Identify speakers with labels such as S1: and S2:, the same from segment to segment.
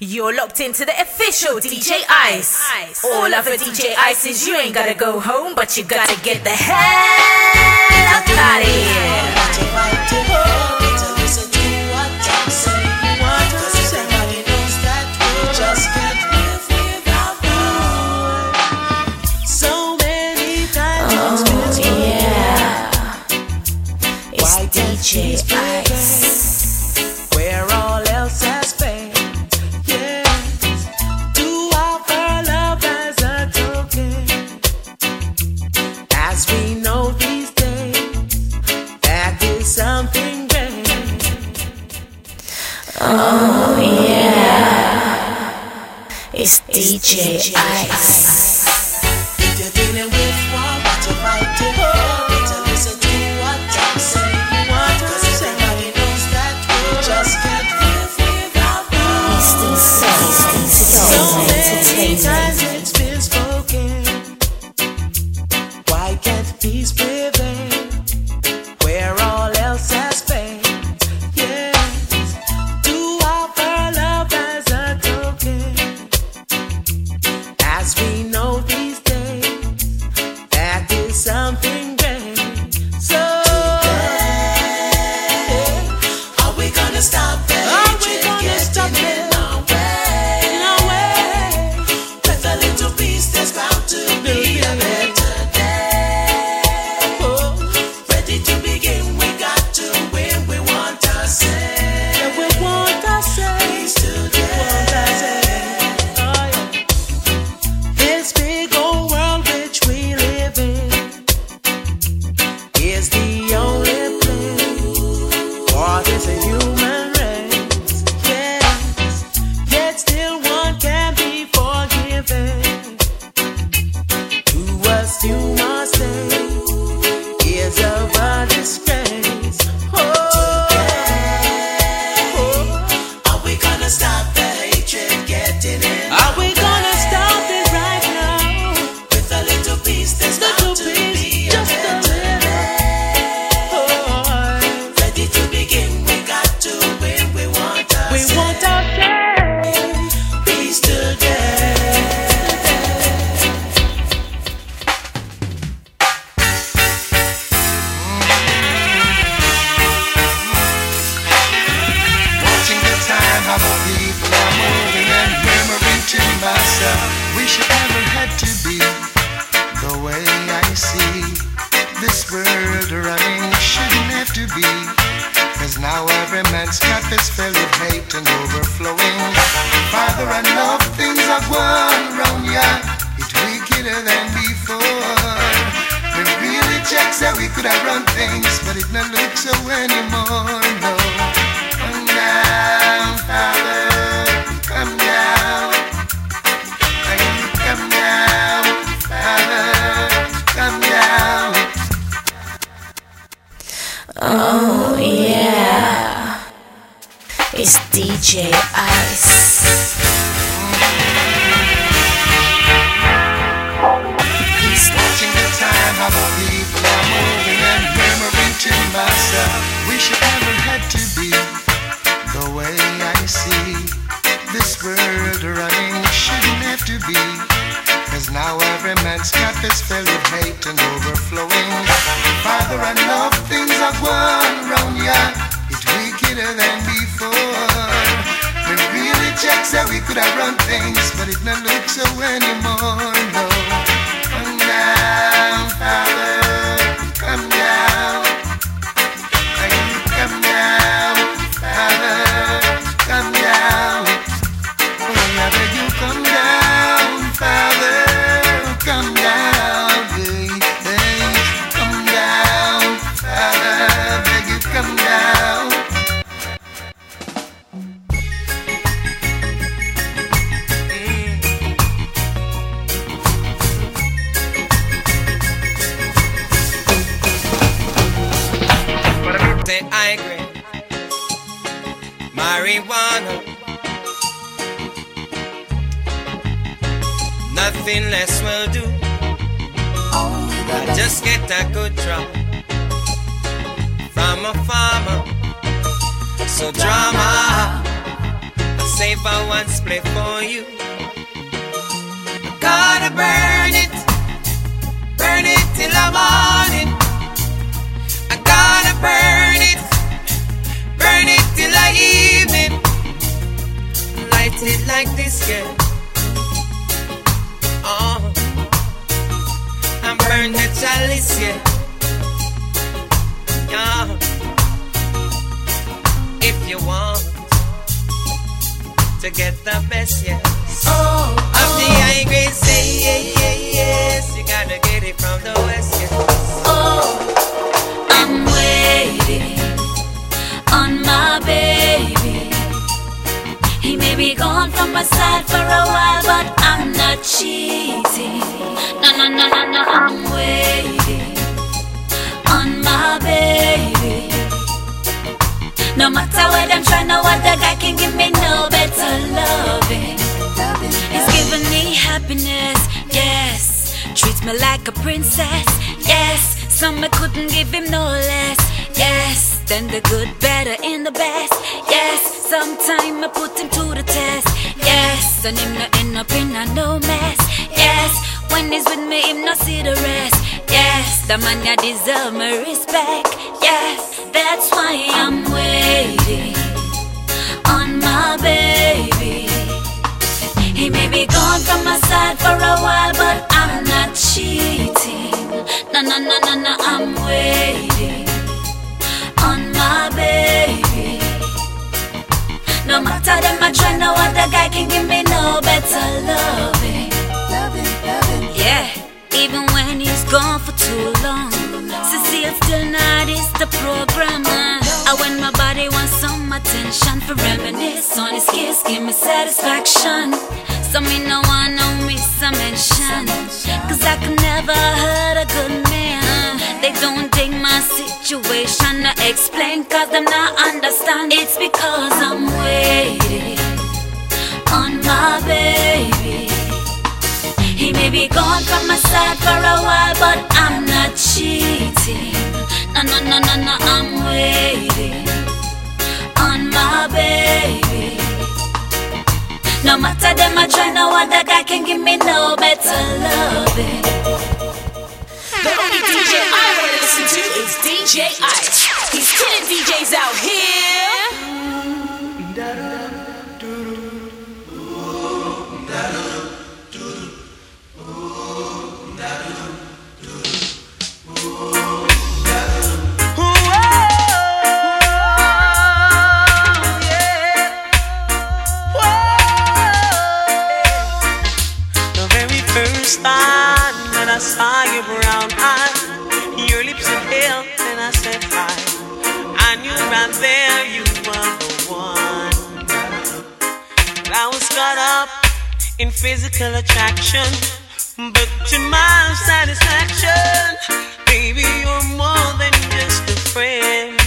S1: You're locked into the official DJ Ice. All over DJ Ice is you ain't gotta go home, but you gotta get the hell out of here. DJ Ice.
S2: Nothing less will do. I just get a good drop from a farmer. So drama, I save I one split for you. I gotta burn it, burn it till I'm on it. I gotta burn it, burn it till I evening. Light it like this, girl. And burn the chalice, yeah. Yeah. If you want to get the best, yes.
S3: Oh,
S2: Of the oh. high grade, say yeah, yeah, yes. You gotta get it from the west, yes.
S3: oh, I'm waiting on my baby. Be gone from my side for a while, but I'm not cheating. No, no, no, no, no, I'm waiting on my baby. No matter what I'm trying, no other guy can give me no better loving. He's giving me happiness, yes. Treats me like a princess, yes. Some I couldn't give him no less, yes. Then the good, better, and the best, yes. Sometime I put him to the test, yes. And him not end up in a no mess, yes. When he's with me, him not see the rest, yes. The man ya deserve my respect, yes. That's why I'm waiting on my baby. He may be gone from my side for a while, but I'm not cheating. No, no, no, no, no, I'm waiting No matter them, I try, no other guy can give me no better loving. Yeah, even when he's gone for too long. Cecile still not is the programmer. I when my body wants some attention for reminisce on his kiss, give me satisfaction. So me no want no miss a mention. Cause I can never hurt a good man. They don't take my situation to explain, cause them not understand. It's because I'm waiting on my baby. He may be gone from my side for a while, but I'm not cheating. No, no, no, no, no, I'm waiting on my baby. No matter them, I try, no other guy can give me no better loving.
S4: The only DJ I wanna listen to is DJ Ice. He's killing DJs out here.
S5: The very first time that I saw your brown eyes, your lips were pale, and I said hi. I knew right there you were the one. But I was caught up in physical attraction, but to my satisfaction, baby, you're more than just a friend.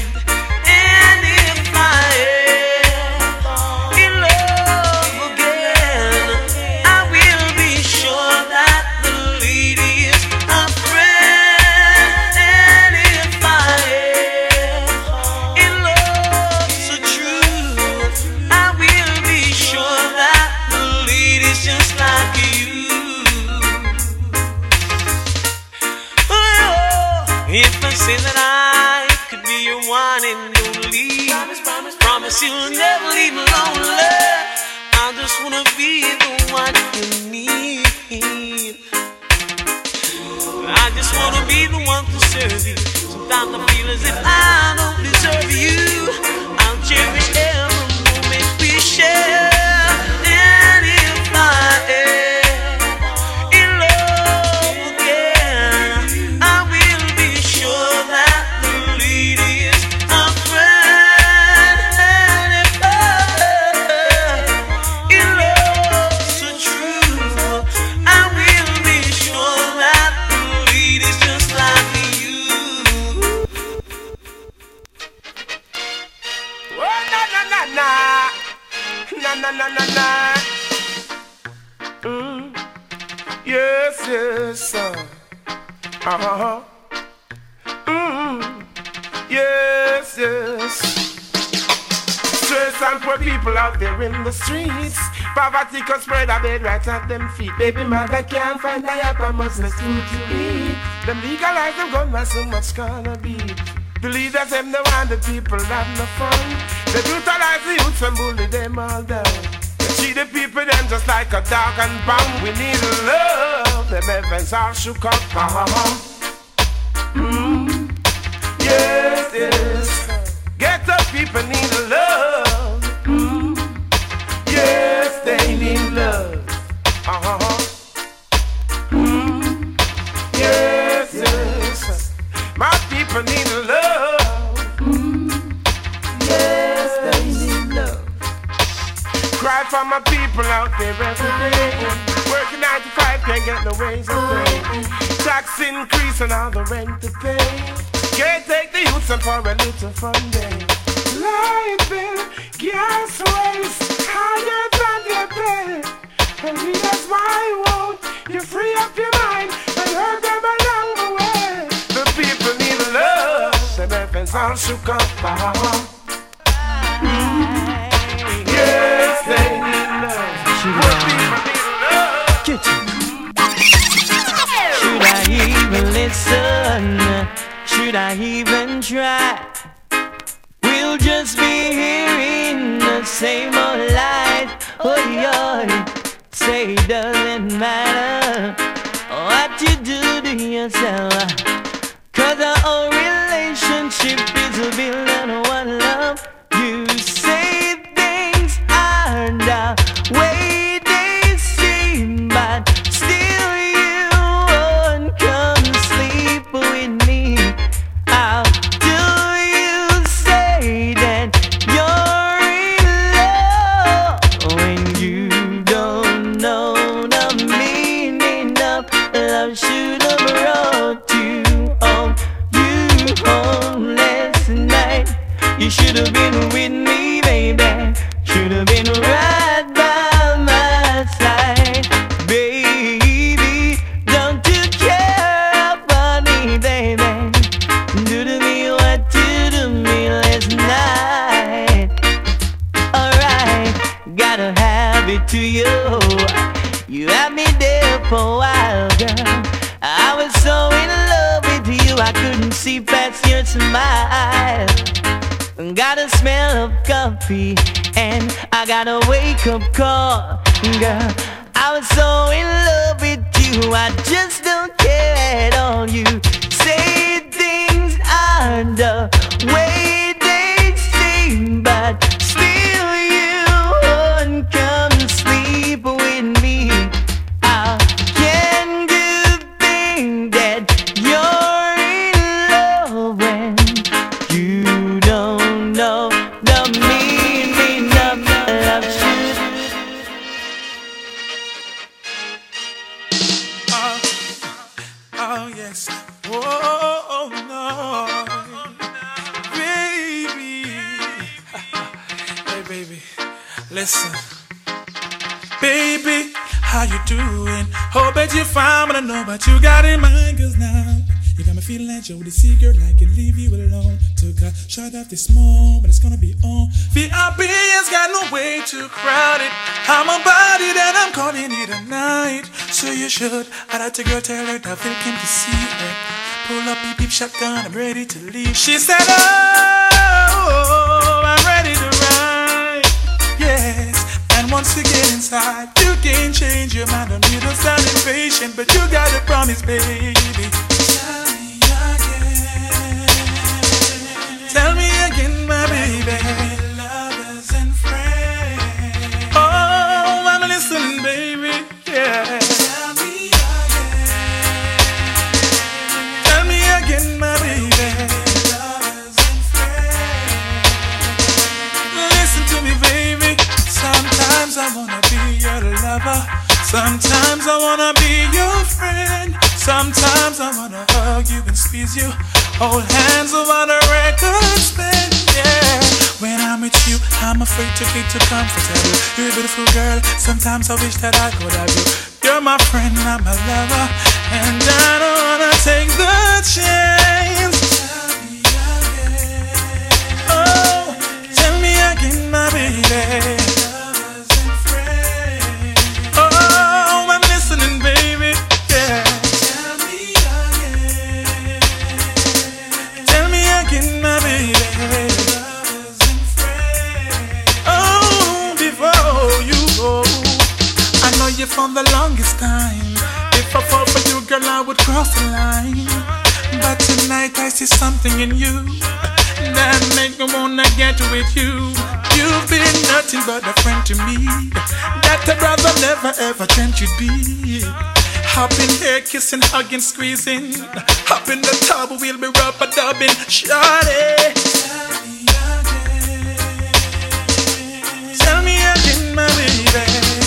S5: Just wanna be the one you need. I just wanna be the one to serve you. Sometimes I feel as if I don't deserve you. I'll cherish
S6: poor people out there in the streets. Poverty can spread a bed right at them feet. Baby mother can't find a must less food to eat. Them legalize them gun, why so much gonna be? The leaders them the want the people have no fun. They brutalize the youths and bully them all down. They treat the people them just like a dog and bomb. We need love. Them heavens are shook up. Mm. Yes, yes. Get up, people need love. For my people out there every day. Working 95 can't get no ways of pay. Tax increase and all the rent to pay. Can't take the youth and for a little fun day. Light bill, gas waste, higher than your pay. And that's why won't you free up your mind and hurt them along the way. The people need love, the heavens all shook up.
S7: Uh-huh. We'll just be hearing the same old lies. Oh, yeah. Say it doesn't matter what you do to yourself. Cause our whole relationship is built on your smile. Got a smell of coffee, and I got a wake up call, girl. I was so in love with you, I just don't care at all. You say things are the way
S8: listen. Baby, how you doing? Hope that you're fine, but I know what you got in mind. Cause now you got me feeling like Joe the girl, I can leave you alone. Took a shot this small, but it's gonna be on. VIP has got no way to crowd it. I'm a body that I'm calling it a night. So you should. I like to girl tell her that Phil came to see her. Pull up, beep, beep, shotgun, I'm ready to leave. She said, Oh, once you get inside, you can't change your mind. Don't need to sound impatient, but you gotta promise, baby. Sometimes I wanna be your friend. Sometimes I wanna hug you and squeeze you. Hold hands on a record spin, yeah. When I'm with you, I'm afraid to get too comfortable. You're a beautiful girl. Sometimes I wish that I could have you. You're my friend, and I'm a lover, and I don't wanna take the chance. Tell me again. Oh, tell me again, my baby. For the longest time. If I fall for you, girl, I would cross the line. But tonight I see something in you that make me wanna get with you. You've been nothing but a friend to me. That a brother never ever dreamt you'd be. Hop in here, kissing, hugging, squeezing. Hop in the tub, we'll be rubber dubbing. Shawty. Tell me again, my baby.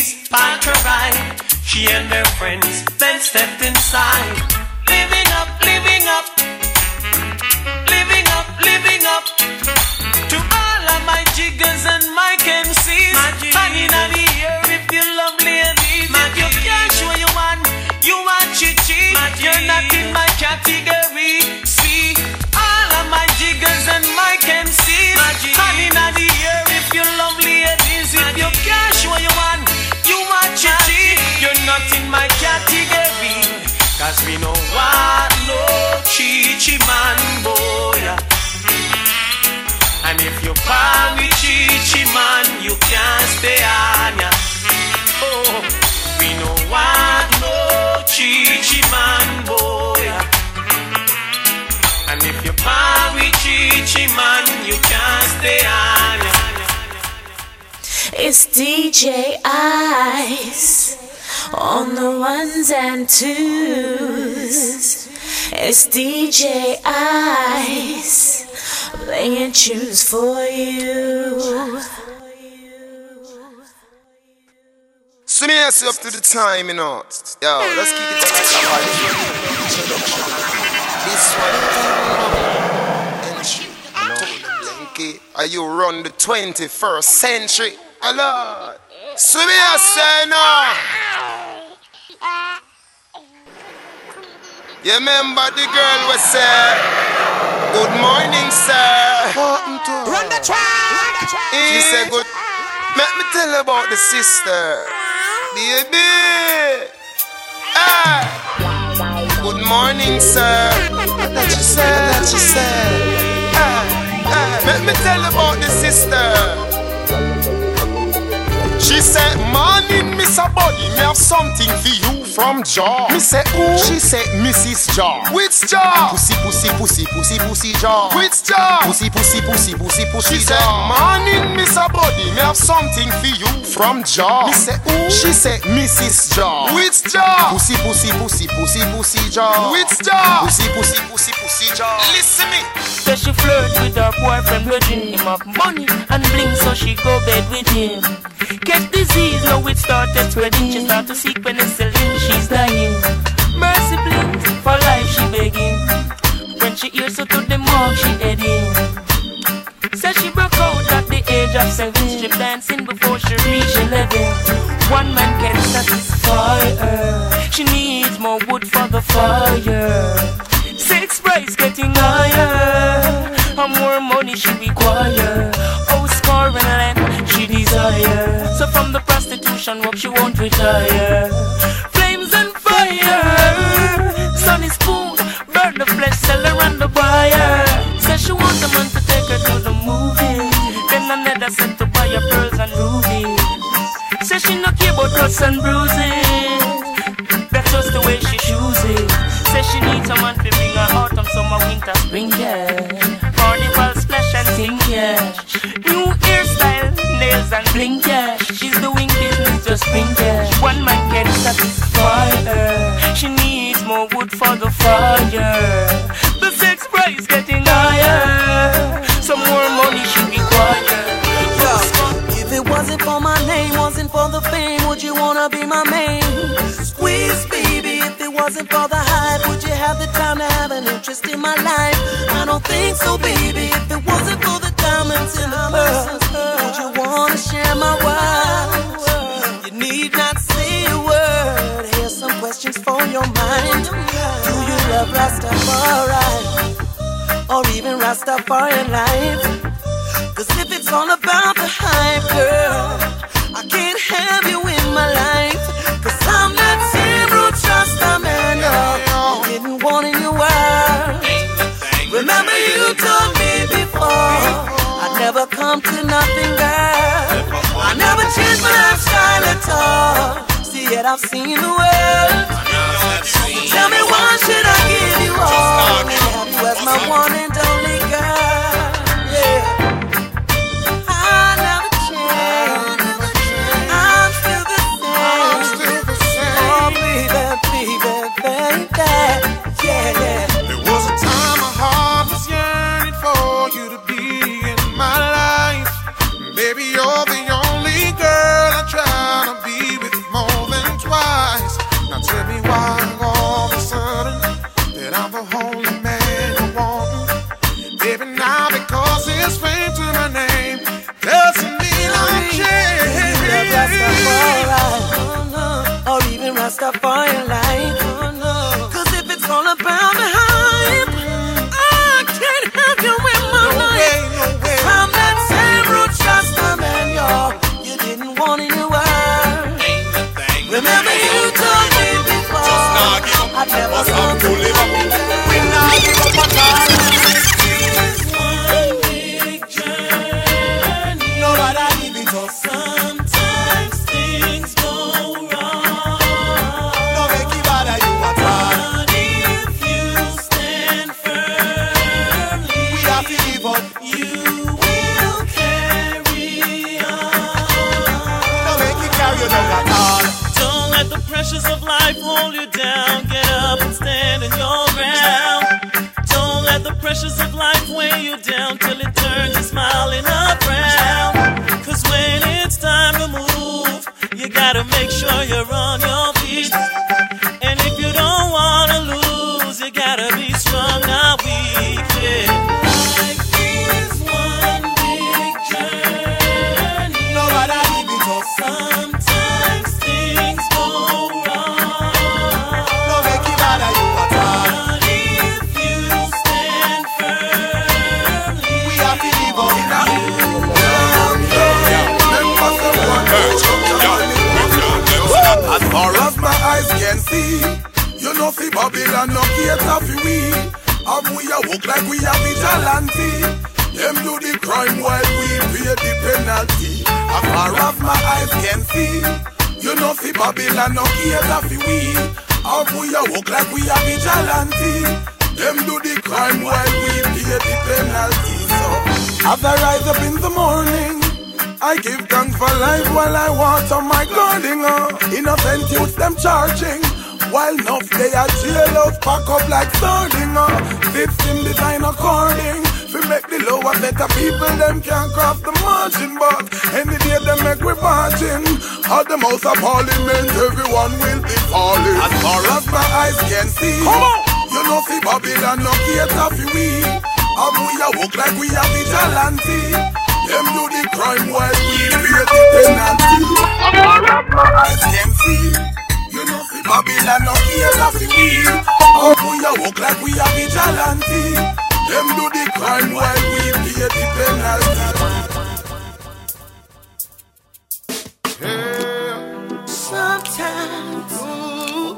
S9: Wendy's, parked ride. She and her friends then stepped inside. Living up, living up, living up, living up. To all of my jiggers and my MCs, We know what no chichi man boy. And if you palm with chichi man, you can't stay on ya. Oh, we know what no chichi man boy. And if you palm with chichi man, you can't stay on ya.
S4: It's DJ Ice on the ones and twos. It's DJ Ice playing tunes for you.
S10: So me up to the time, you know. Yo, let's keep it This one. Are you run the 21st century? Hello. So me I You remember the girl was say, Good morning, sir. Run the track. She said, Good. Let me tell you about the sister. Baby. Ah. Good morning, sir. What that you said? What that you said? Ah. Let me tell you about the sister. She said, Morning, Mr. Body, me have something for you from Jaw. Me say, Who? She said, Mrs. Jaw. Which Jaw? Pussy, pussy, pussy, pussy, pussy Jaw. Which Jaw? Pussy, pussy, pussy, pussy, pussy She said, Morning, Mr. Body, me have something for you from Jaw. Me say, Who? She said, Mrs. Jaw. Which Jaw? Pussy, pussy, pussy, pussy, pussy Jaw. Which Jaw? Pussy, pussy, pussy, pussy Jaw. Listen me.
S11: So she flirt with her boyfriend, grudging him of money and bling, so she go bed with him. Get disease, now it started spreading. She start to seek when it's penicillin, she's dying. Mercy, please, for life she begging. When she hears her to the morgue, she heading. Says she broke out at the age of seven, strip dancing before she reached eleven. One man can satisfy her. She needs more wood for the fire. Six price getting higher. And more money she require. Oh, scoring land she desire. From work she won't retire. Flames and fire. Sunny spoon, burn the flesh, sell her and the buyer. Says she wants a man to take her to the movies. Then another said to buy her pearls and rubies. Says she no care about cuts and bruises. That's just the way she chooses. Says she needs someone to bring her autumn, summer, winter, spring, yeah. Carnival splash and sing, yeah. Nails and bling, yeah. She's doing business, just bring, yeah. One man can satisfy her. She needs more wood for the fire. The sex price getting higher. Some more money she require.
S5: If it wasn't for my name, wasn't for the fame, would you wanna be my main? Squeeze, baby, if it wasn't for the hype, would you have the time to have an interest in my life? I don't think so, baby. If it wasn't for the diamonds in the pearls, Love Rastafari? Or even Rastafari life? Cause if it's all about the hype, girl, I can't have you in my life. Cause I'm that zero trust a man, you didn't want in your world. Remember you told me before, never come to nothing, girl. I never changed my lifestyle at all. See, yet I've seen the world.
S12: Far as my eyes can see, you know fi Babylon no cater fi we. And we a walk like we a vigilante. Them do the crime while we pay the penalty. As far as my eyes can see, you know see Babylon no cater for we. How we a walk like we a vigilante. Them do the crime while we pay the penalty. So as I rise up in the morning. I give thanks for life while I water my garden. Uh. Innocent youths them charging. While enough they are jailhouse pack up like sardine. Uh. System design according. We make the lower better people them can't cross the margin. But any day them make we margin. At the house of parliament everyone will be falling. As far as my eyes can see. Come on. You know see Babylon no cater for we. And we a walk like we a vigilante. Them do the crime while we pay the penalty. I'm all up my eyes can see. You know, see Babylon no care for me. How we a walk like we a vigilante. Them do the crime while we pay the penalty.
S5: Sometimes a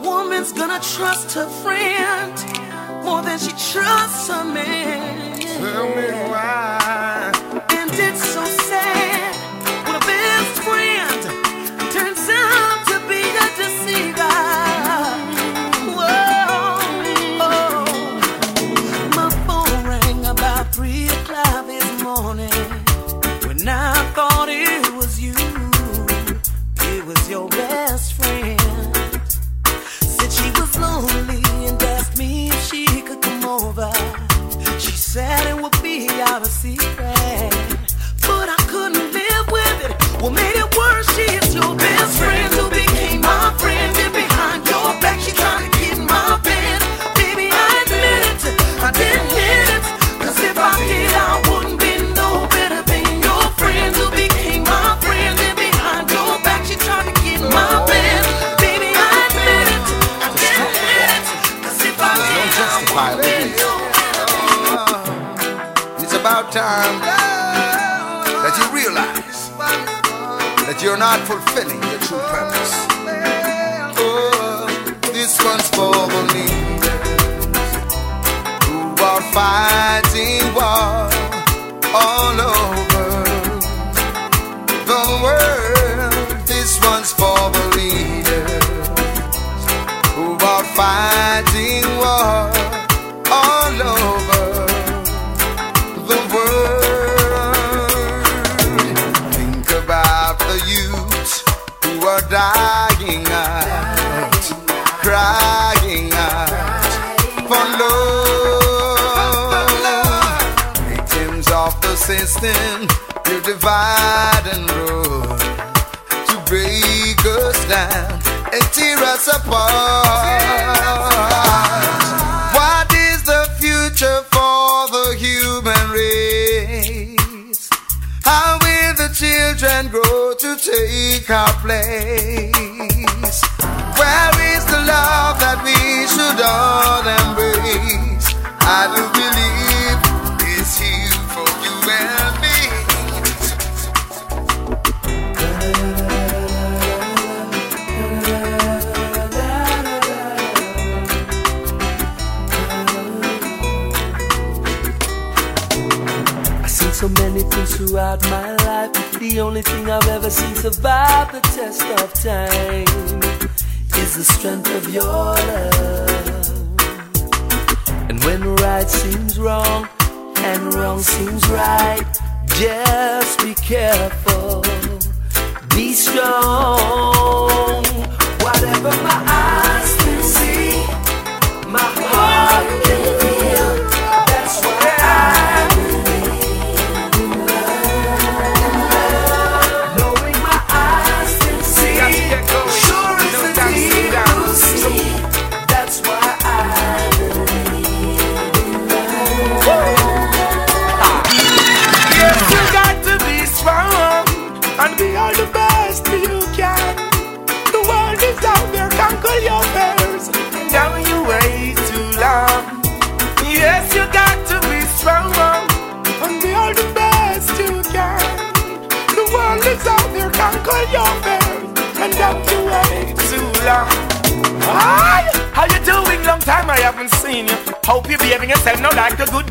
S5: woman's gonna trust her friend more than she trusts her man.
S12: Tell me why.
S1: Time that you realize that you're not fulfilling your true purpose. Oh, this one's for the leaders who are fighting war apart. What is the future for the human race? How will the children grow to take our place? Where is the love that we should all embrace? I do
S13: throughout my life. The only thing I've ever seen survive the test of time is the strength of your love. And when right seems wrong and wrong seems right, just be careful. Be strong. Whatever my eyes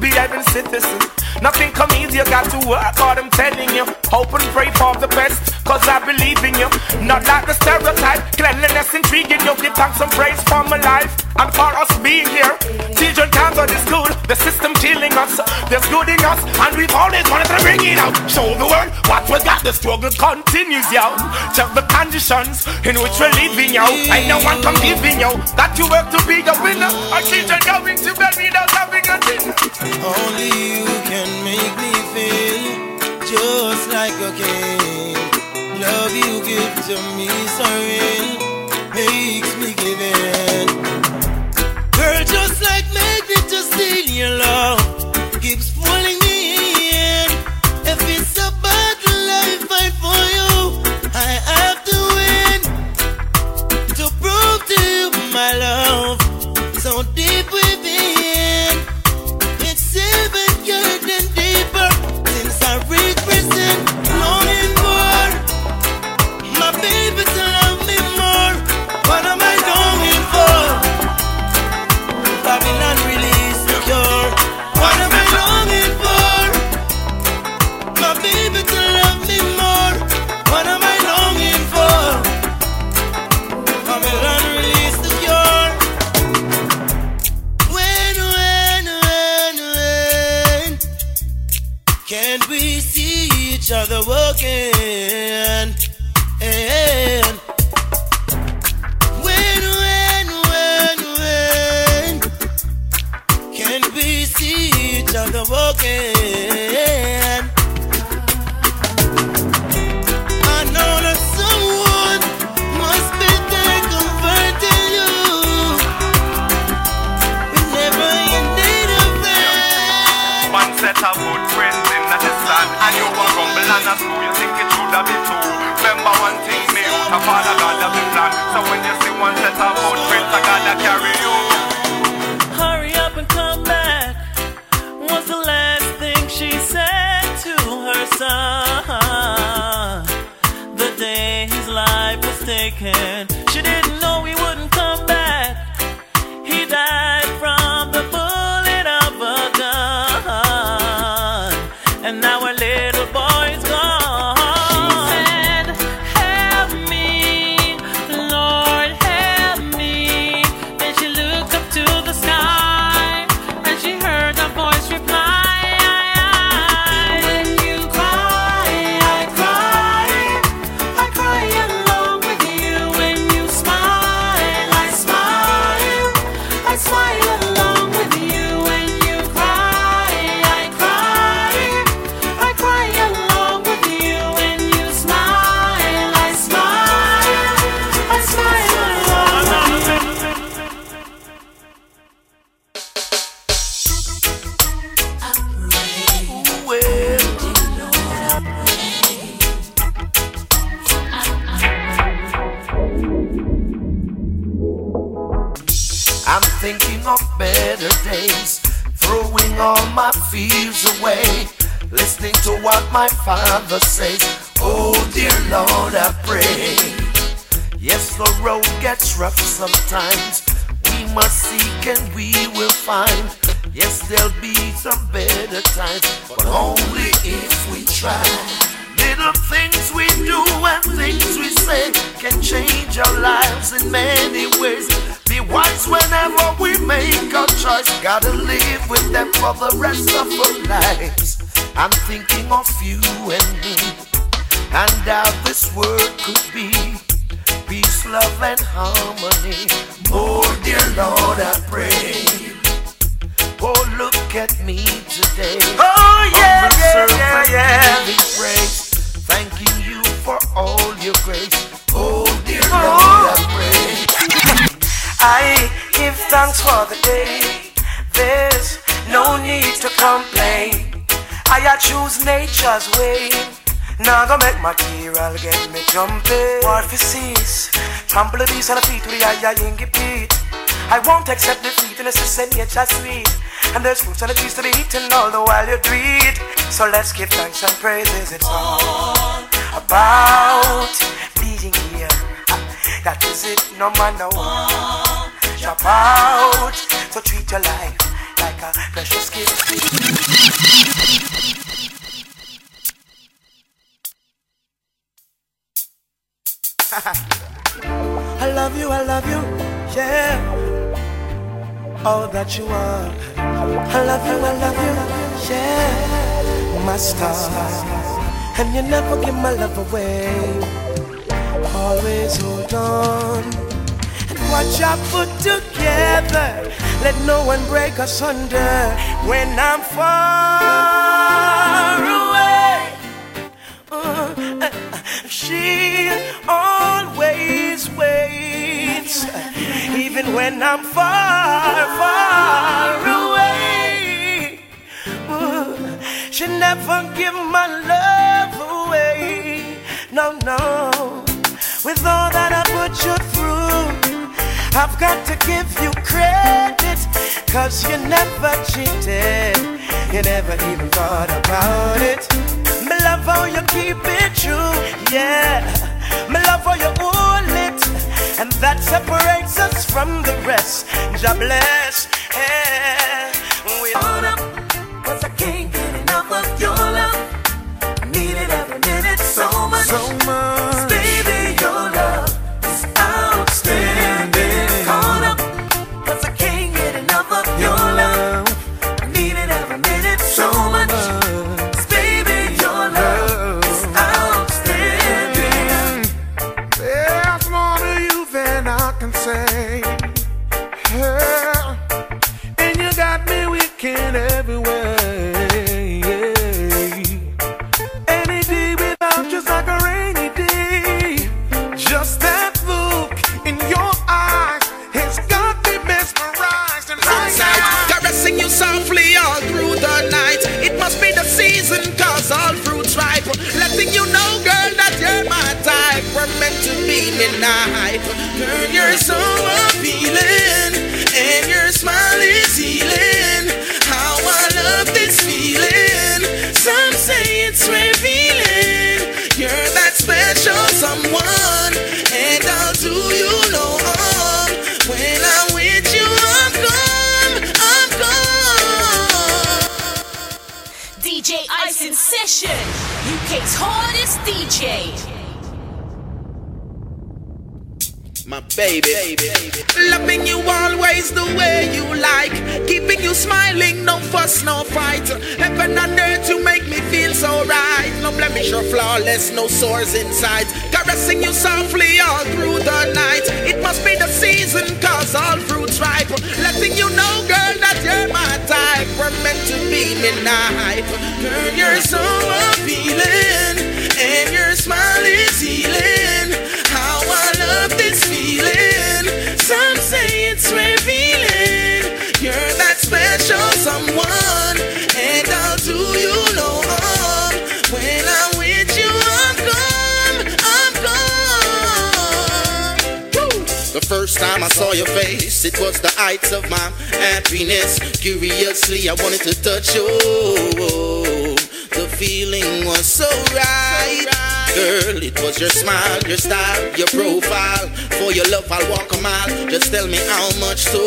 S6: a good behaving citizen. Nothing come easy, you got to work hard, I'm telling you. Hope and pray for the best, cause I believe in you. Not like the stereotype, cleanliness intriguing you. Give thanks and praise for my life and for us being here. Children can't go to school, the system killing us. There's good in us, and we've always wanted to bring it out. Show the world what we got, the struggle continues, yo. Check the conditions in which we're living, yo. Ain't no one come giving, yo. That you work to be the winner. Our children going to bed without having a.
S5: Only you can make me Be whenever
S14: we make a choice. Gotta live with them for the rest of our lives. I'm thinking of you and me, and how this world could be. Peace, love, and harmony. Oh, dear Lord, I pray. Oh, look at me today.
S6: Oh, yeah, yeah, yeah, yeah.
S14: praise, thanking you for all your grace. Oh, dear
S6: Oh.
S14: Lord, I oh. pray.
S13: I give thanks for the day. There's no need to complain. I choose nature's way. Now go make material get me jumping. War for cease. Trample the beast on the feet with the eye beat. I won't accept defeat unless it's in nature sweet. And there's fruits on the trees to be eaten all the while you do. So let's give thanks and praises. It's all about being here. That is it, no man, no one. The drop out. So treat your life like a precious gift. I love you, I love you, yeah. All that you are. I love you, I love you, yeah. My star. And you never give my love away. Always hold on. Watch I put together. Let no one break us under when I'm far away. Uh, uh, she always waits, even when I'm far, far away. Uh, she never give my love away. No, no. With all that I put you through, I've got to give you credit. Cause you never cheated, you never even thought about it. Me love how you keep it true, yeah. Me love how you hold it, and that separates us from the rest. God
S15: The first time I saw your face, it was the heights of my happiness. Curiously, I wanted to touch you. The feeling was so right. Girl, it was your smile, your style, your profile. For your love, I'll walk a mile. Just tell me how much so.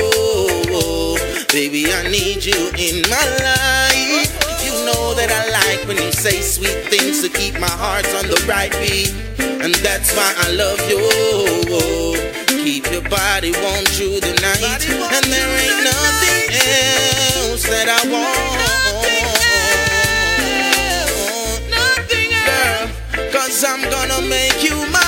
S15: Baby, I need you in my life. You know that I like when you say sweet things to keep my heart on the right beat. And that's why I love you. Keep your body warm through the night. And there ain't nothing else that I want. nothing Girl, cause I'm gonna make you my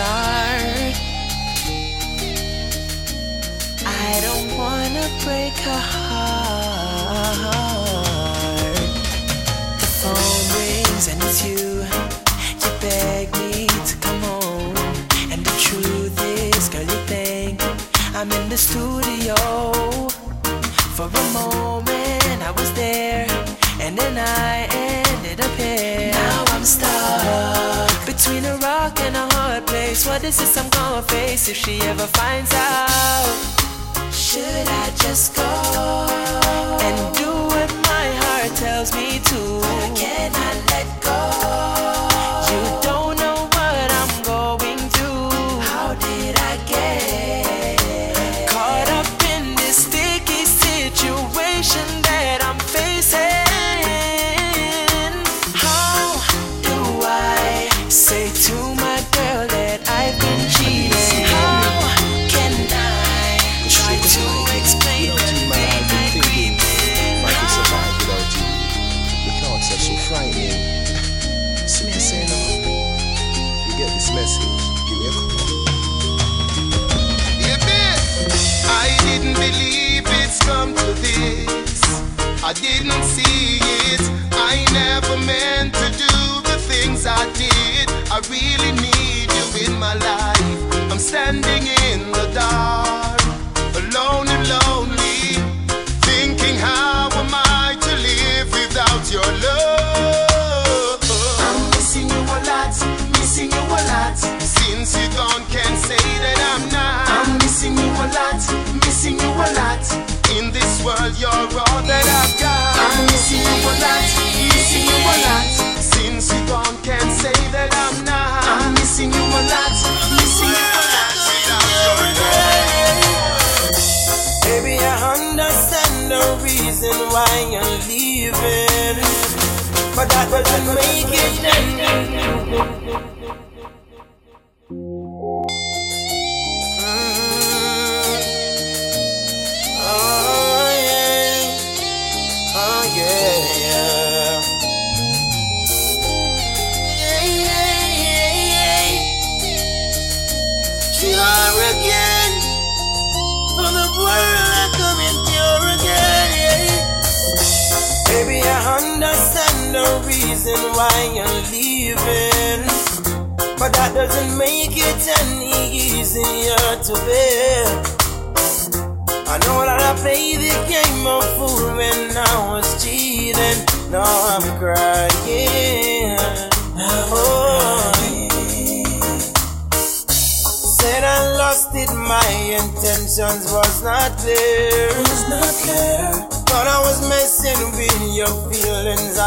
S15: start. I don't wanna break a heart. The phone rings and it's you. You
S13: beg me to come home. And the truth is, girl, you think I'm in the studio. For a moment, I was there, and then I ended up here. Now I'm stuck between a rock and a what this is I'm gonna face if she ever finds out. Should I just go and do what my heart tells me to? Or can I?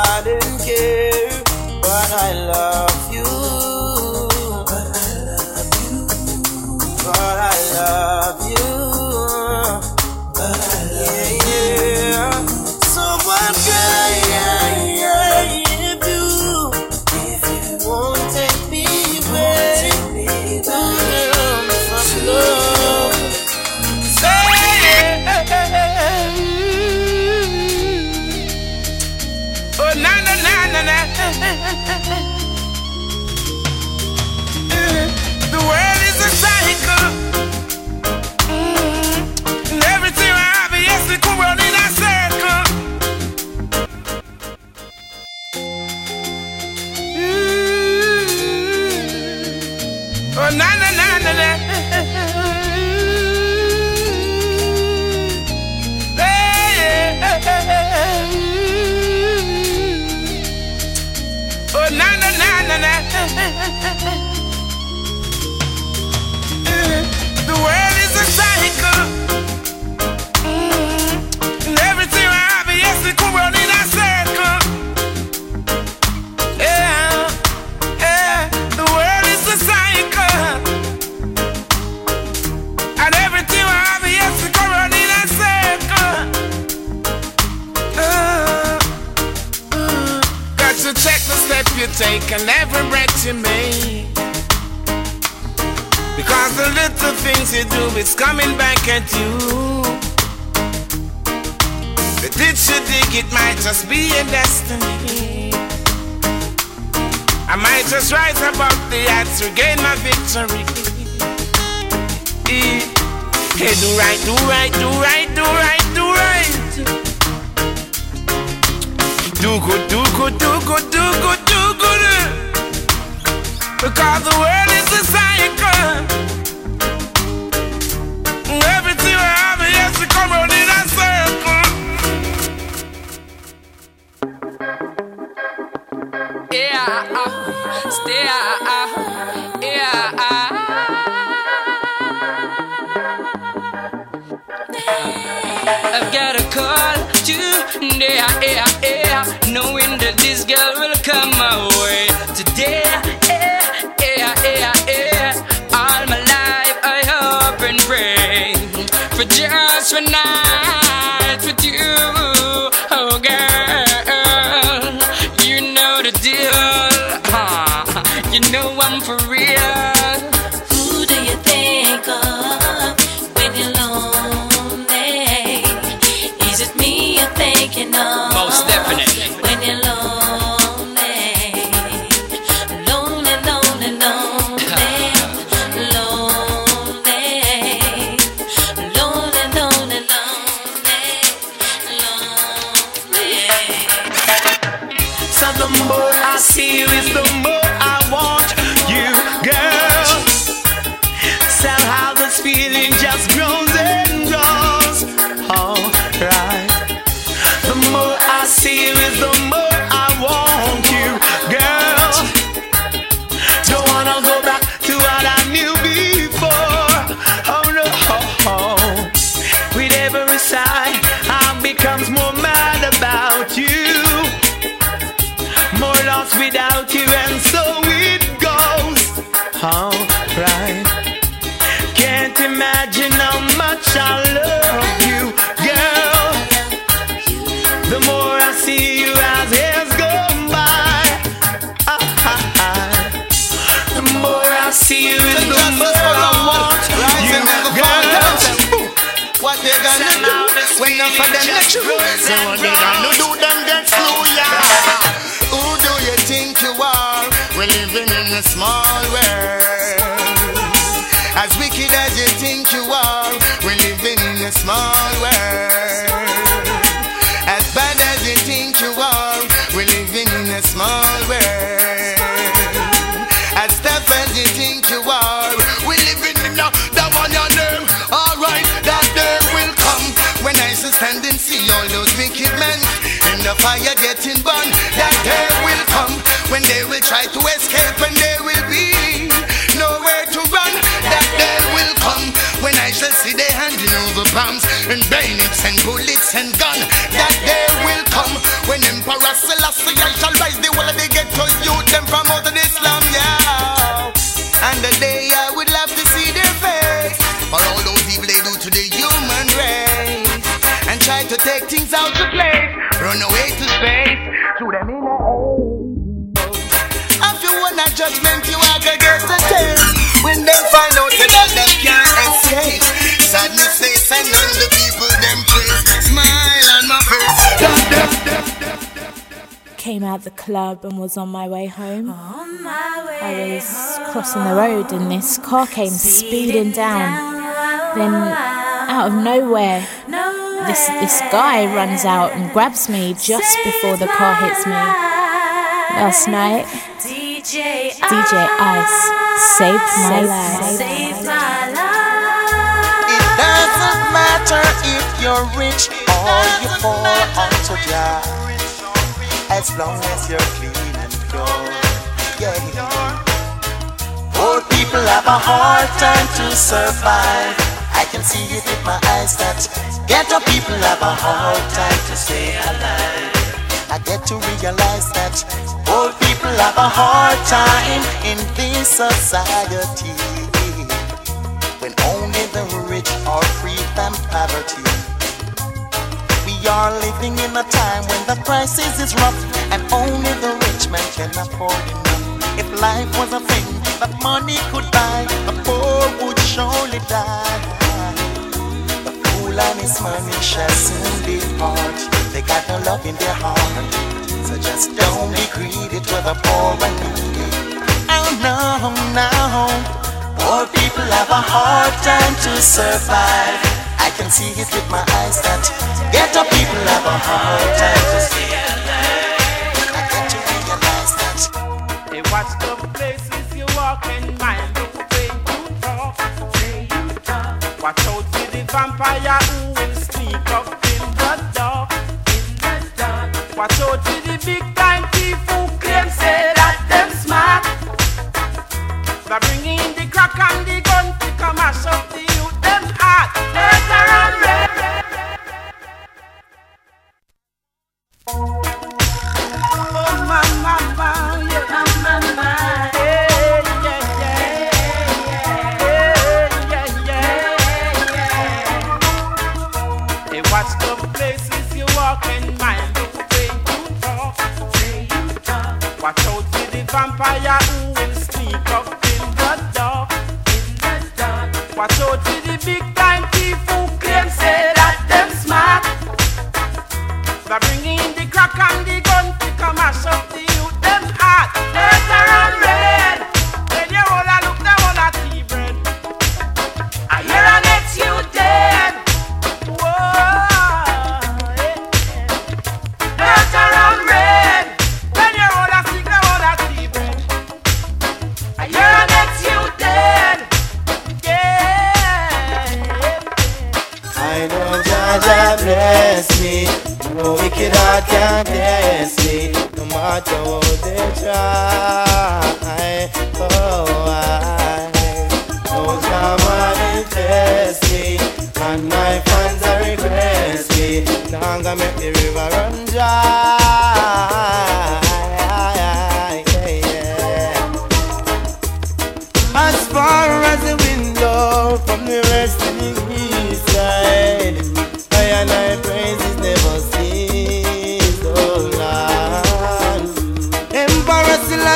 S13: I
S5: didn't
S6: care, but I love.
S16: Stay yeah. I've got a call today, yeah, yeah, knowing that this girl will come my way today. Yeah, yeah, yeah, yeah. All my life I hope and pray for just one night
S1: none of them let you? So what they gonna do? Them get slow, yeah. Who do you think you are? We're living in a small world. As wicked as you think you are, we're living in a small world. Fire getting burned. That day will come when they will try to escape and there will be nowhere to run. That day will come when I shall see they handing over bombs and bayonets and bullets and gun. That day will come when Emperor Selassie I shall rise the
S4: Came out the club and was on my way home. I was crossing the road and this car came speeding down. Then, out of nowhere, this this guy runs out and grabs me just before the car hits me. Last night,
S3: DJ,
S4: DJ Ice saved my life.
S3: Saved my
S1: It doesn't matter if you're rich or you're poor unto God, as long as you're clean and pure. Yeah. Poor people have a hard time to survive. I can see it with my eyes that ghetto people have a hard time to stay alive. I get to realize that poor people have a hard time in this society when only the rich are free from poverty. Are living in a time when the crisis is rough and only the rich man can afford enough. If life was a thing that money could buy, the poor would surely die. The fool and his money shall soon depart. They got no love in their heart. So just don't be greedy to the poor and needy. Oh no, no. Poor people have a hard time to survive. I can see it with my eyes that ghetto people have a hard time to stay. I get to that.
S6: Watch the places you mind you talk. Watch out for the vampire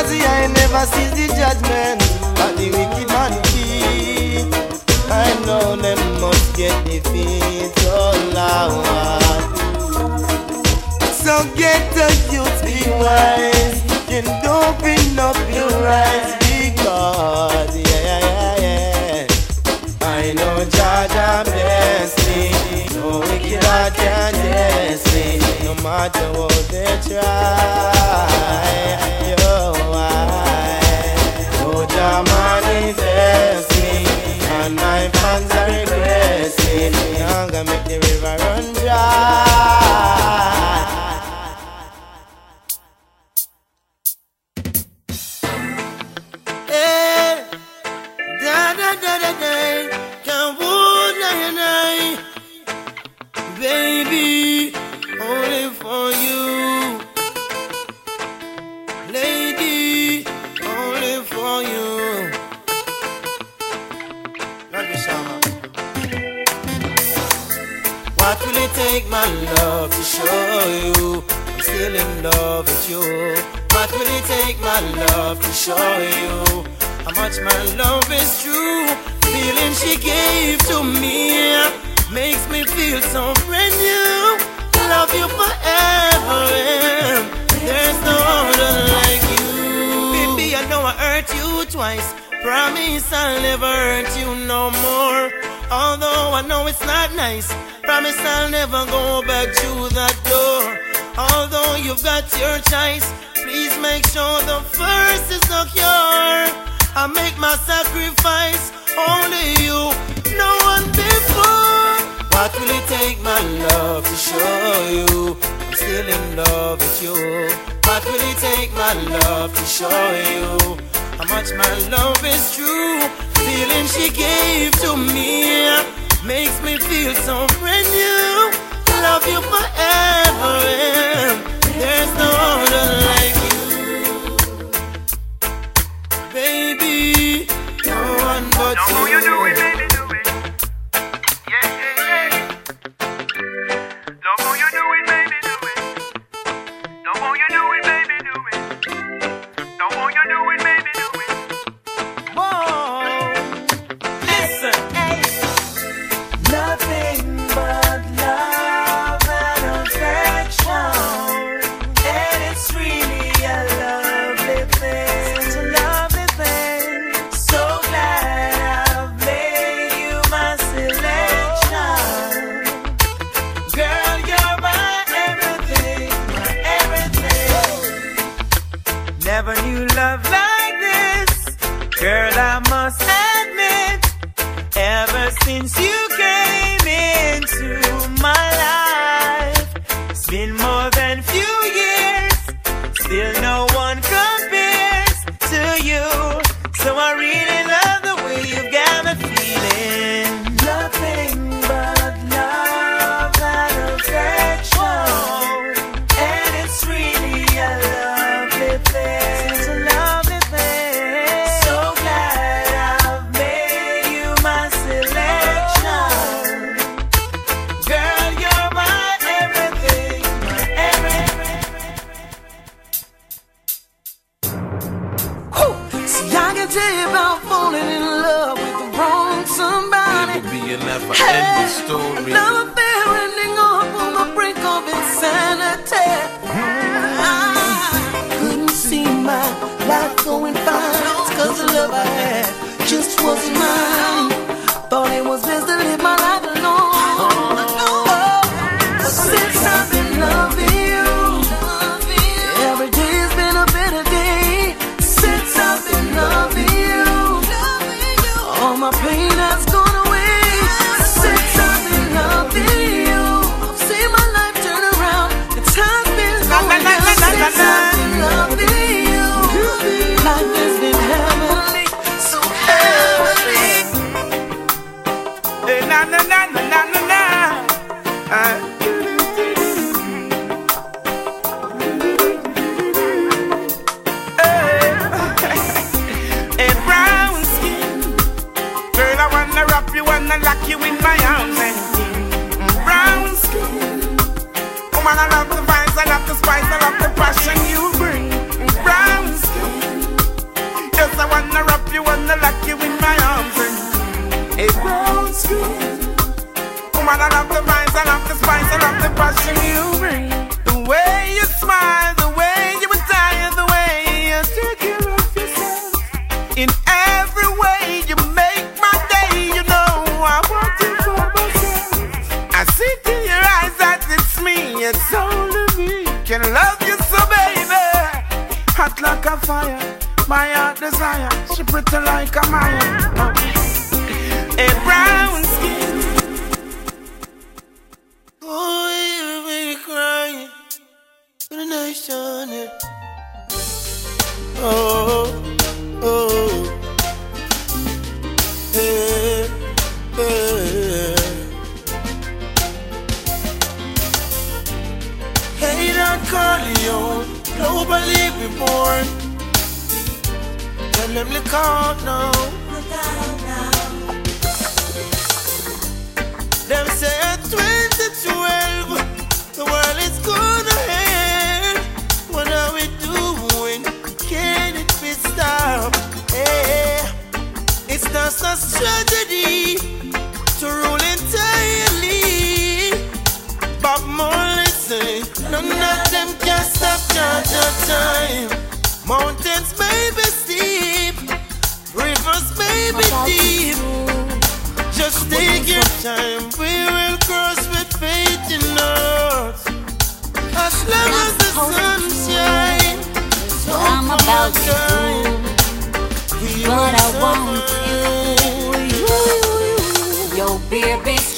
S5: Selassie, I never sees the judgment of the wicked man keep. I know them must get defeat, oh Lord. So get the youth, be wise, and open up your eyes because, yeah, yeah, yeah. I know Jah Jah bless me, no wicked heart can test me, no matter what they try. Request me. I'm gonna make the river run love with you? What will it take, my love, to show you how much my love is true? Feeling she gave to me makes me feel so brand new. Love you forever, and there's no other like you. Baby, I know I hurt you twice. Promise I'll never hurt you no more. Although I know it's not nice. Promise I'll never go back to that door. Although you've got your choice, please make sure the first is secure. I make my sacrifice, only you, no one before. What will it take, my love, to show you I'm still in love with you? What will it take, my love, to show you how much my love is true? Feeling she gave to me makes me feel so brand new. Love you forever, there's no other like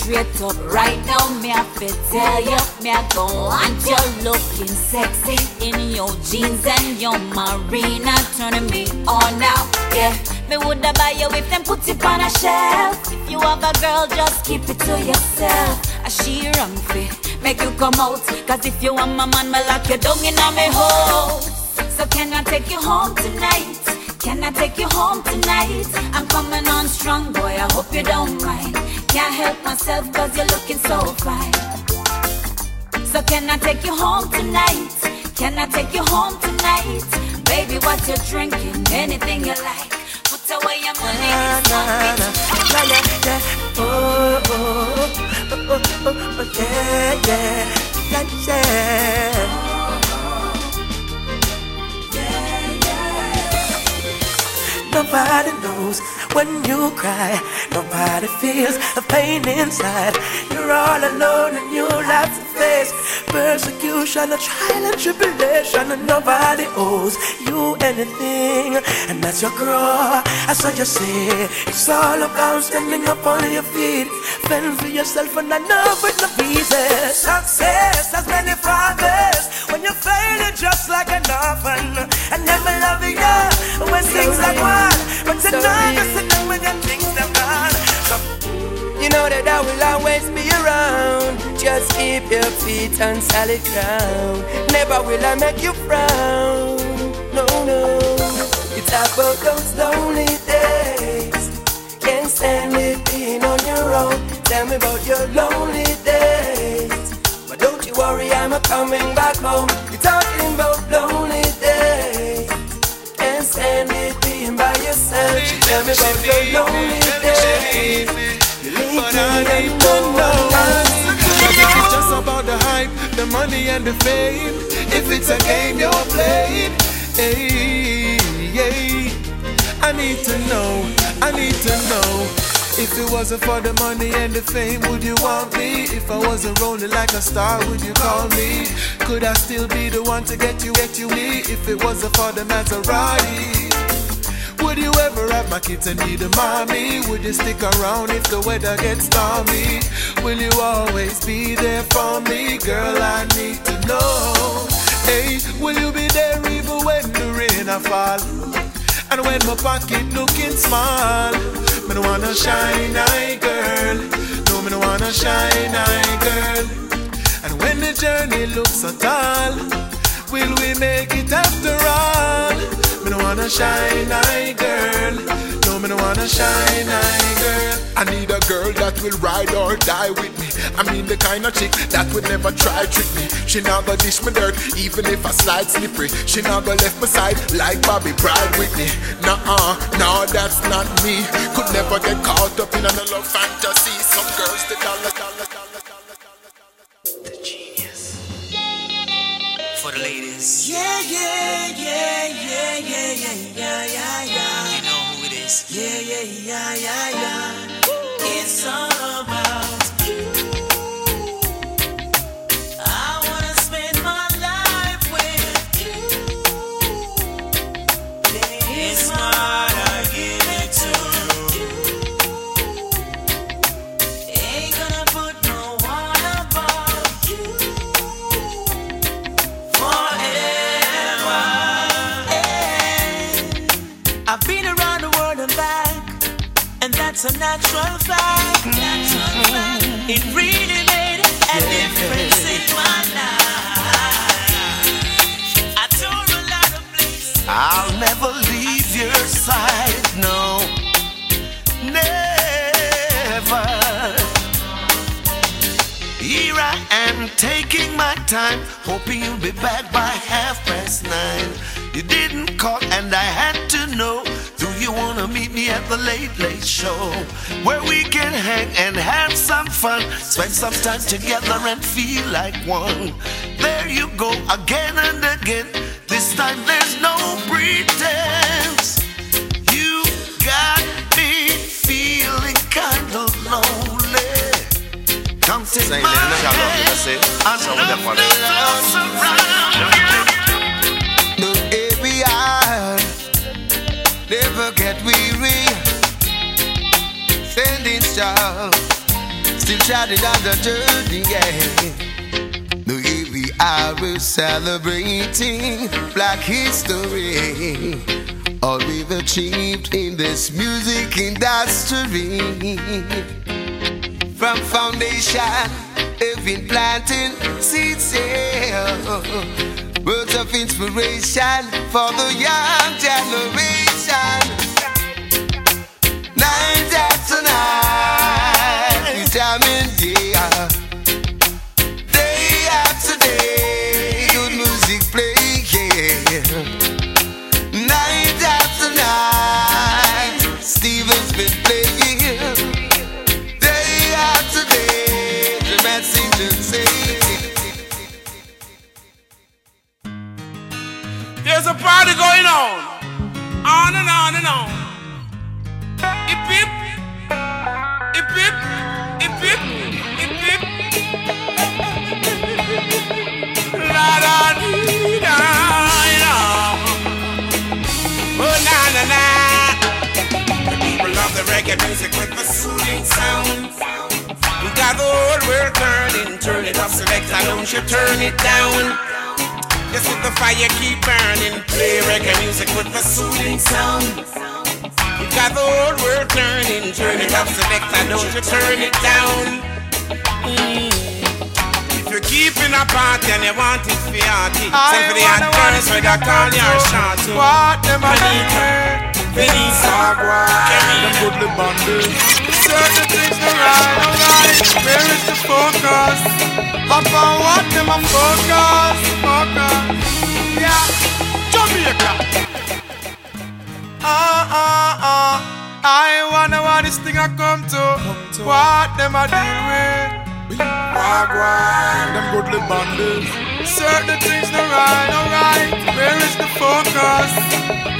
S3: straight up right now, me I fit tell you, me I go want you looking sexy in your jeans and your marina, turning me on now. Yeah, me woulda buy you if them put it on a shelf. If you have a girl, just keep it to yourself. A she wrong fit, make you come out. Cause if you want my man, me lock you down in a me hole. So can I take you home tonight? Can I take you home tonight? I'm coming on strong, boy. I hope you don't mind. Can't help myself cause you're looking so fine. So can I take you home tonight? Can I take you home tonight? Baby, what you drinking? Anything you like. Put away your money. It's not rich.
S13: Yeah, yeah, yeah. Oh, oh, oh, oh, oh, oh, yeah, yeah, yeah, yeah. Nobody knows when you cry. Nobody feels the pain inside. You're all alone and you have to face persecution, a trial and tribulation, and nobody owes you anything. And as you grow, I saw you say, it's all about standing up on your feet, fending for yourself, and I know it's not easy. Success has many fathers. When you fail, you're just like an orphan, and never loving you girl when things are gone. But tonight, you sit down when your things are gone. So
S7: You know that I will always be around. Just keep your feet on solid ground. Never will I make you frown. No, no. It's about those lonely days. Can't stand it being on your own. Tell me about your lonely days. But don't you worry, I'm a coming back home. You're talking about lonely stand it being by yourself.
S13: She Tell me about your lonely days.
S6: But I need to know. It's just about the hype, the money and the fame. If it's a game you're playing, hey, hey. I need to know, I need to know. If it wasn't for the money and the fame, would you want me? If I wasn't rolling like a star, would you call me? Could I still be the one to get you, get you me? If it wasn't for the Maserati. Would you ever have my kids and need a mommy? Would you stick around if the weather gets stormy? Will you always be there for me? Girl, I need to know. Hey, will you be there even when the rain a fall? And when my pocket looking small, me no wanna shine eye girl. No, me no wanna shine eye girl. And when the journey looks so tall, will we make it after all? Me no wanna shine eye girl. No, me no wanna shine eye girl.
S12: I need a girl that will ride or die with. I mean the kind of chick that would never try trick me. She not go dish me dirt, even if I slide slippery. She not go left my side like Bobby Bride with me. Nah, uh, no, that's not me. Could never get caught up in a love fantasy. Some girls the dollar, dollar, dollar, dollar, dollar.
S17: For the ladies,
S13: Yeah, yeah, yeah, yeah, yeah, yeah, yeah, yeah, yeah.
S17: you know who it is.
S13: Yeah, yeah, yeah, yeah, yeah. It's all It really made a difference in my life. I told a lot of places.
S5: I'll never leave your side, no, never. Here I am taking my time, hoping you'll be back by half past nine. You didn't the late late show, where we can hang and have some fun, spend some time together and feel like one? There you go again and again. This time there's no pretense. You got me feeling kind of lonely. Come take
S18: Say,
S5: my
S18: man, I got love you,
S5: hand.
S18: that's it.
S5: I
S18: So
S5: know
S18: left on it.
S5: the love surrounds you.
S1: But here we are, never get weary. Standing strong, still shouting on the journey. Yeah. Now here we are, we're celebrating Black history. All we've achieved in this music industry. From foundation, have been planting seeds. Yeah. Words of inspiration for the young generation. Night after night. Day after day, good music. Night after night, Steven's been playing. Day after day, the.
S6: There's a party going on, on and on and on. Reggae music with the soothing sound. We got the whole world turning, turn it up, select, don't you turn it down. Just let the fire keep burning. Play reggae music with the soothing sound. We got the whole world turning. Turn it up, selector, don't you turn it down. Mm. Keeping a party and you want it for yachty, send for the hot girls where they call your shot.
S14: What them a
S6: Benita, Benita,
S14: Them goodly bundle. Certain things are right, alright. Where is the focus? Upon what them a focus? Focus. Yeah. Jamaica. Ah ah ah. I wonder what this thing I come to, what them I deal with. Wagwan, them goodly bandits. Certain things no right, no right. Where is the focus?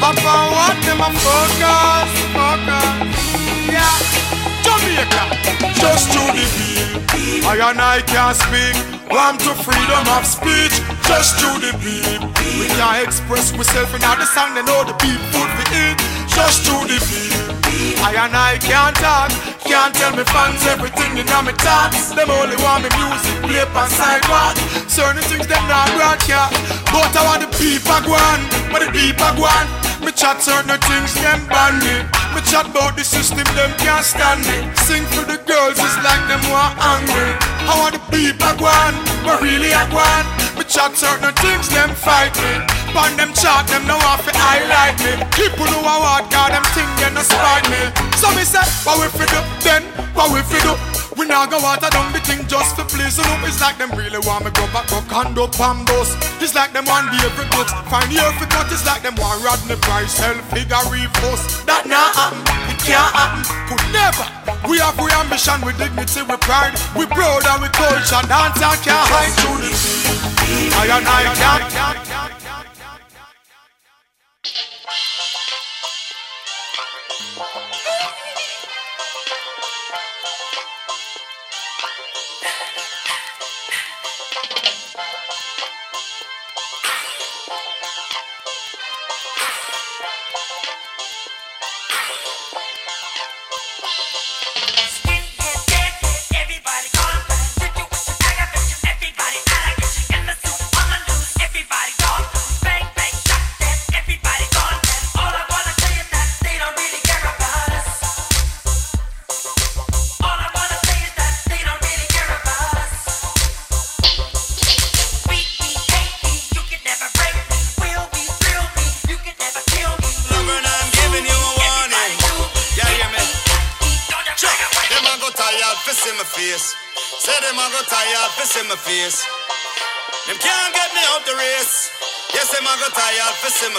S14: Upon what them I focus, focus. Yeah, Jamaica, just to the beat. I and I can't speak. Want to freedom of speech, just to the beat. We can't express ourselves in the song, they know the beat food we eat, just to the beat. I and I can't talk, can't tell me fans everything in my thoughts. Them only want me music play on sidewalk. Certain things them not broadcast, but I want the people on, but the people on. Me chat certain things them ban me. Me chat about the system them can't stand me. Sing for the girls it's like them want angry. I want the people go on, but really I on. Me chat certain things them fight me. Pan them chat them no want to highlight me. People who I want God them thing they no spite me. So me say, what we fi do then? What we fi do? We now go water down the thing just for please know It's like them really want me go back go condo pambos It's like them want the every cut Find the every cut It's like them want Rodney Price Hell figure repost That not happen It can't happen Could never We have we ambition We dignity We pride We proud and we culture Dance and can't hide through the I and I can't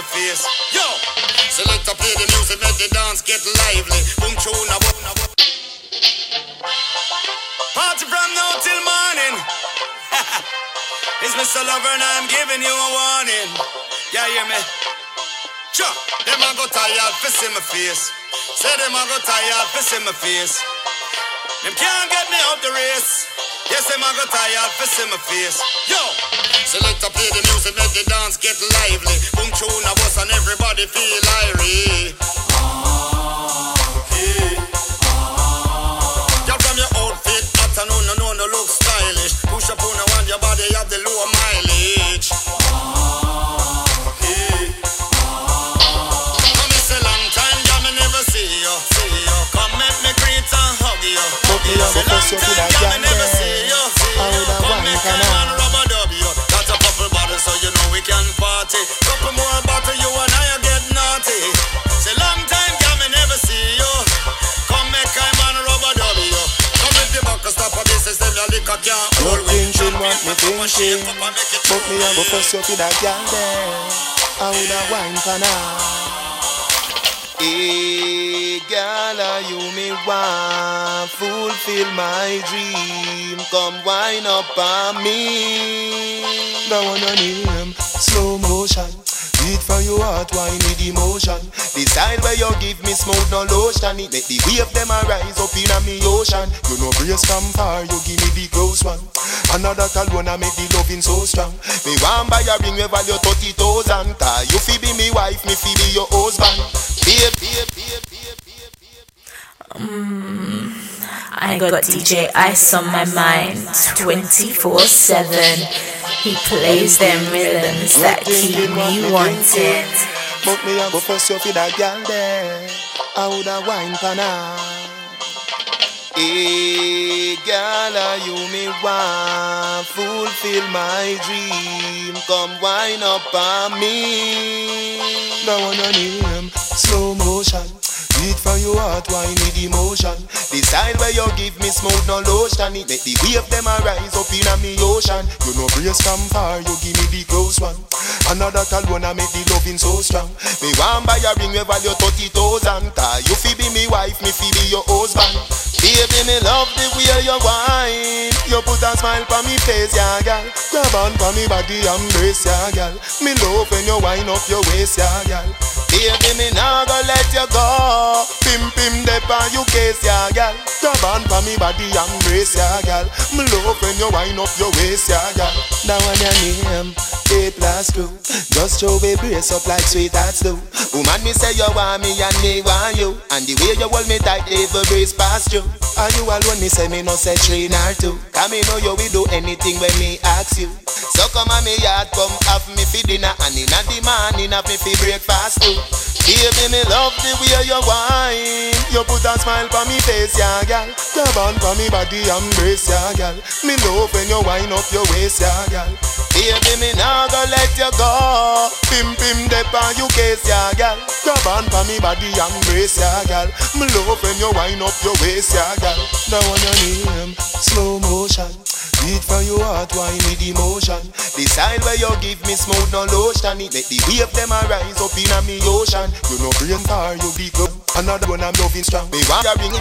S19: my face. Yo, select to play the music, make the dance get lively. Boom tune, a boom, a boom. Party from now till morning. it's Mr. Lover, and I'm giving you a warning. Yeah, hear me? Sure, them a go tired see my face. Say them a go tired see my face. Them can't get me out the race. Yes, them a go tired see my face. Yo, select to play the music, make the dance get lively. Boom tune a bus and everybody feel irie. Me
S10: thinking But me a go first you for that girl there I would have wine for now Hey girl, are you me want Fulfill my dream. Come wine up on me. That one your name Slow motion Beat from your heart, wine emotion? Decide where you give me smooth, no lotion. It make the wave them a rise up in a me ocean. You know brace from far, you give me the close one. Another alone I make the loving so strong. Me want buy a ring we value 30,000 Cause you fi be me wife, me fi be your husband
S4: I got DJ Ice on my mind 24 7. He plays them rhythms that keep me wanted.
S10: But me a go first you for that girl there I woulda wine for now Hey girl, you me want Fulfill my dream Come wine up on me That one your name Slow motion Beat from your heart, wine with emotion Decide where you give me smooth, no lotion It make the wave them a rise up in a me ocean You know brace from far, you give me the close one Another alone I make the loving so strong. Me want buy a ring we value thirty thousand. Cause you fi be me wife, me fi be your husband. Baby, me love the way you wine. You put a smile on me face, yeah, girl. Grab on for me body, embrace, yeah, girl. Me love when you wind up your waist, yeah, girl. Baby, me nah go let you go. Pim pim dep on you case, yeah, girl. Grab on for me body, embrace, yeah, girl. Me love when you wind up your waist, yeah, girl. Now when your name, A plus two. Just show me brace up like sweethearts do. Woman, me say you want me and me want you. And the way you hold me tight, even breeze past you. Are you alone? Me say me no say three nor two. Cause me know you will do anything when me ask you. So come on me yard, come have me for dinner. And in the morning, have me for breakfast too. Baby, me love the way you whine. You put a smile on me face, yeah, girl. Grab on for me body, embrace, yeah, girl. Me love when you wind up your waist, yeah, girl. Baby, me nah go let you go. Pim pim dep on you case, yeah, girl. Grab on for me body, embrace, yeah, girl. Me love when you wind up your waist, yeah, girl. Now on your name, slow motion. Beat from your heart, wine with. The style where you give me smooth, no lotion. It make the wave them a rise up in a me ocean. You know brain car, you big up. Another one I'm loving strong. Me want a ring.